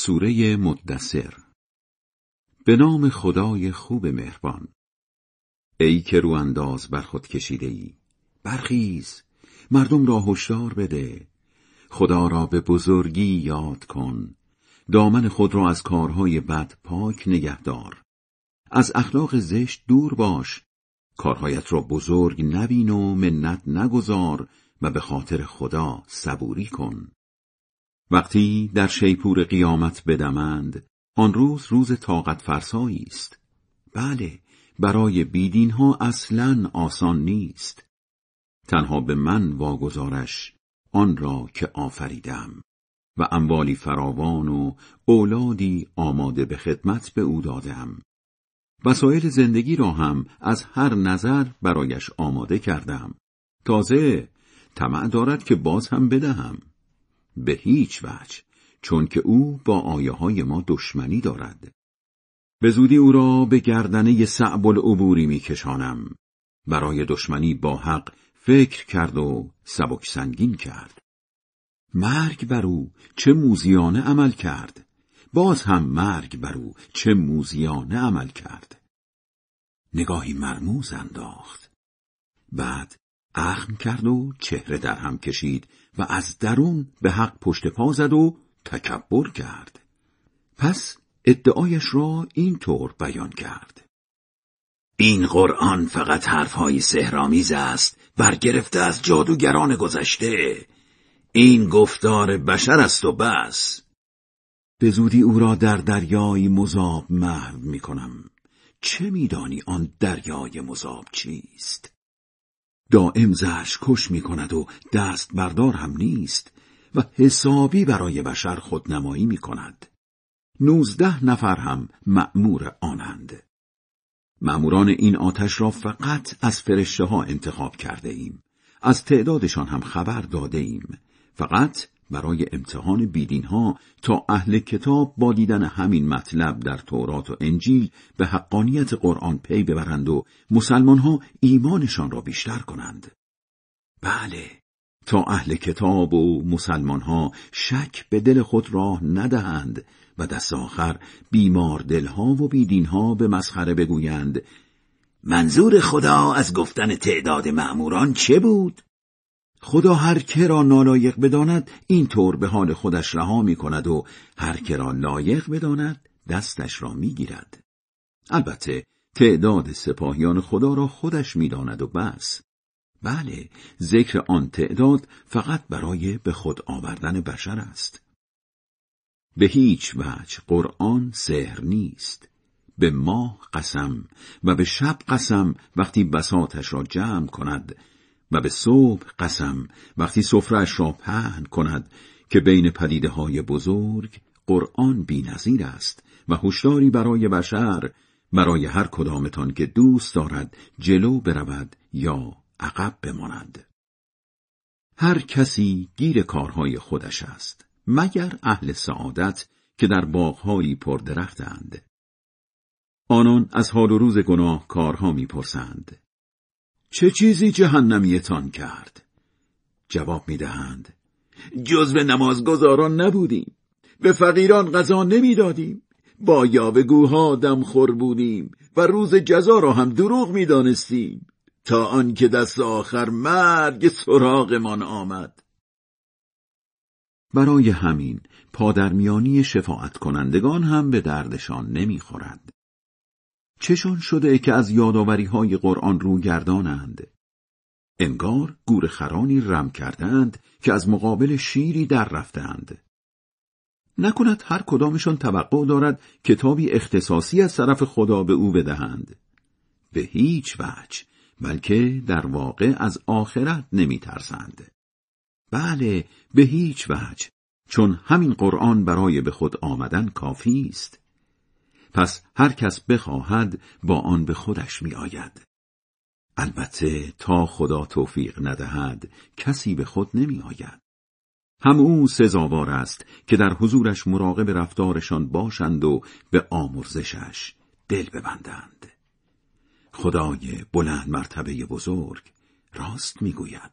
سوره مدثر. به نام خدای خوب مهربان. ای که رو انداز بر خود کشیده ای برخیز مردم را هشدار بده. خدا را به بزرگی یاد کن. دامن خود را از کارهای بد پاک نگهدار. از اخلاق زشت دور باش. کارهایت را بزرگ نبین و منت نگذار و به خاطر خدا صبوری کن. وقتی در شیپور قیامت بدمند آن روز روز طاقت فرسایی است. بله برای بیدین ها اصلا آسان نیست. تنها به من واگذارش آن را که آفریدم و اموالی فراوان و اولادی آماده به خدمت به او دادم. وسایل زندگی را هم از هر نظر برایش آماده کردم. تازه طمع دارد که باز هم بدهم. به هیچ وجه چون که او با آیه های ما دشمنی دارد. به زودی او را به گردنه صعب العبوری میکشانم. برای دشمنی با حق فکر کرد و سبک سنگین کرد. مرگ بر او چه موزیانه عمل کرد. باز هم مرگ بر او چه موزیانه عمل کرد. نگاهی مرموز انداخت. بعد اخم کرد و چهره در هم کشید و از درون به حق پشت پا زد و تکبر کرد. پس ادعایش را این طور بیان کرد. این قرآن فقط حرفهای سهرامیز است برگرفته از جادوگران گذشته. این گفتار بشر است و بس. به زودی او را در دریای مذاب محو می کنم چه میدانی آن دریای مذاب چیست؟ دائم زرش کش می کند و دست بردار هم نیست و حسابی برای بشر خودنمایی می کند. نوزده نفر هم مأمور آنند. مأموران این آتش را فقط از فرشته ها انتخاب کرده ایم. از تعدادشان هم خبر داده ایم. فقط برای امتحان بیدین ها تا اهل کتاب با دیدن همین مطلب در تورات و انجیل به حقانیت قرآن پی ببرند و مسلمان ها ایمانشان را بیشتر کنند. بله، تا اهل کتاب و مسلمان ها شک به دل خود راه ندهند و دست آخر بیمار دلها و بیدینها به مسخره بگویند منظور خدا از گفتن تعداد معموران چه بود؟ خدا هر که را نالایق بداند این طور به حال خودش رها می کند و هر که را لایق بداند دستش را می گیرد. البته تعداد سپاهیان خدا را خودش می‌داند و بس. بله ذکر آن تعداد فقط برای به خود آوردن بشر است. به هیچ وجه قرآن سحر نیست. به ماه قسم و به شب قسم وقتی بساتش را جمع کند و به صبح قسم وقتی سفرش را پهن کند که بین پدیده های بزرگ قرآن بی نظیر است و هشداری برای بشر برای هر کدامتان که دوست دارد جلو برود یا عقب بماند. هر کسی گیر کارهای خودش است مگر اهل سعادت که در باغهایی پردرختند. آنان از حال و روز گناه کارها می‌پرسند. چه چیزی جهنمیتان کرد؟ جواب می‌دهند. جزو نمازگزاران نبودیم. به فقیران غذا نمی‌دادیم. با یاوهگوها دمخور بودیم و روز جزا را هم دروغ می‌دانستیم تا آنکه دست آخر مرگ سراغمان آمد. برای همین پادرمیانی شفاعت کنندگان هم به دردشان نمی‌خورد. چشان شده که از یادآوری های قرآن رو گردانند؟ انگار خرانی رم کردند که از مقابل شیری در رفتند. نکند هر کدامشان توقع دارد کتابی اختصاصی از طرف خدا به او بدهند. به هیچ وجه بلکه در واقع از آخرت نمی ترسند. بله به هیچ وجه چون همین قرآن برای به خود آمدن کافی است. پس هر کس بخواهد با آن به خودش می آید. البته تا خدا توفیق ندهد کسی به خود نمی آید. هم او سزاوار است که در حضورش مراقب رفتارشان باشند و به آمرزشش دل ببندند. خدای بلند مرتبه بزرگ راست می‌گوید.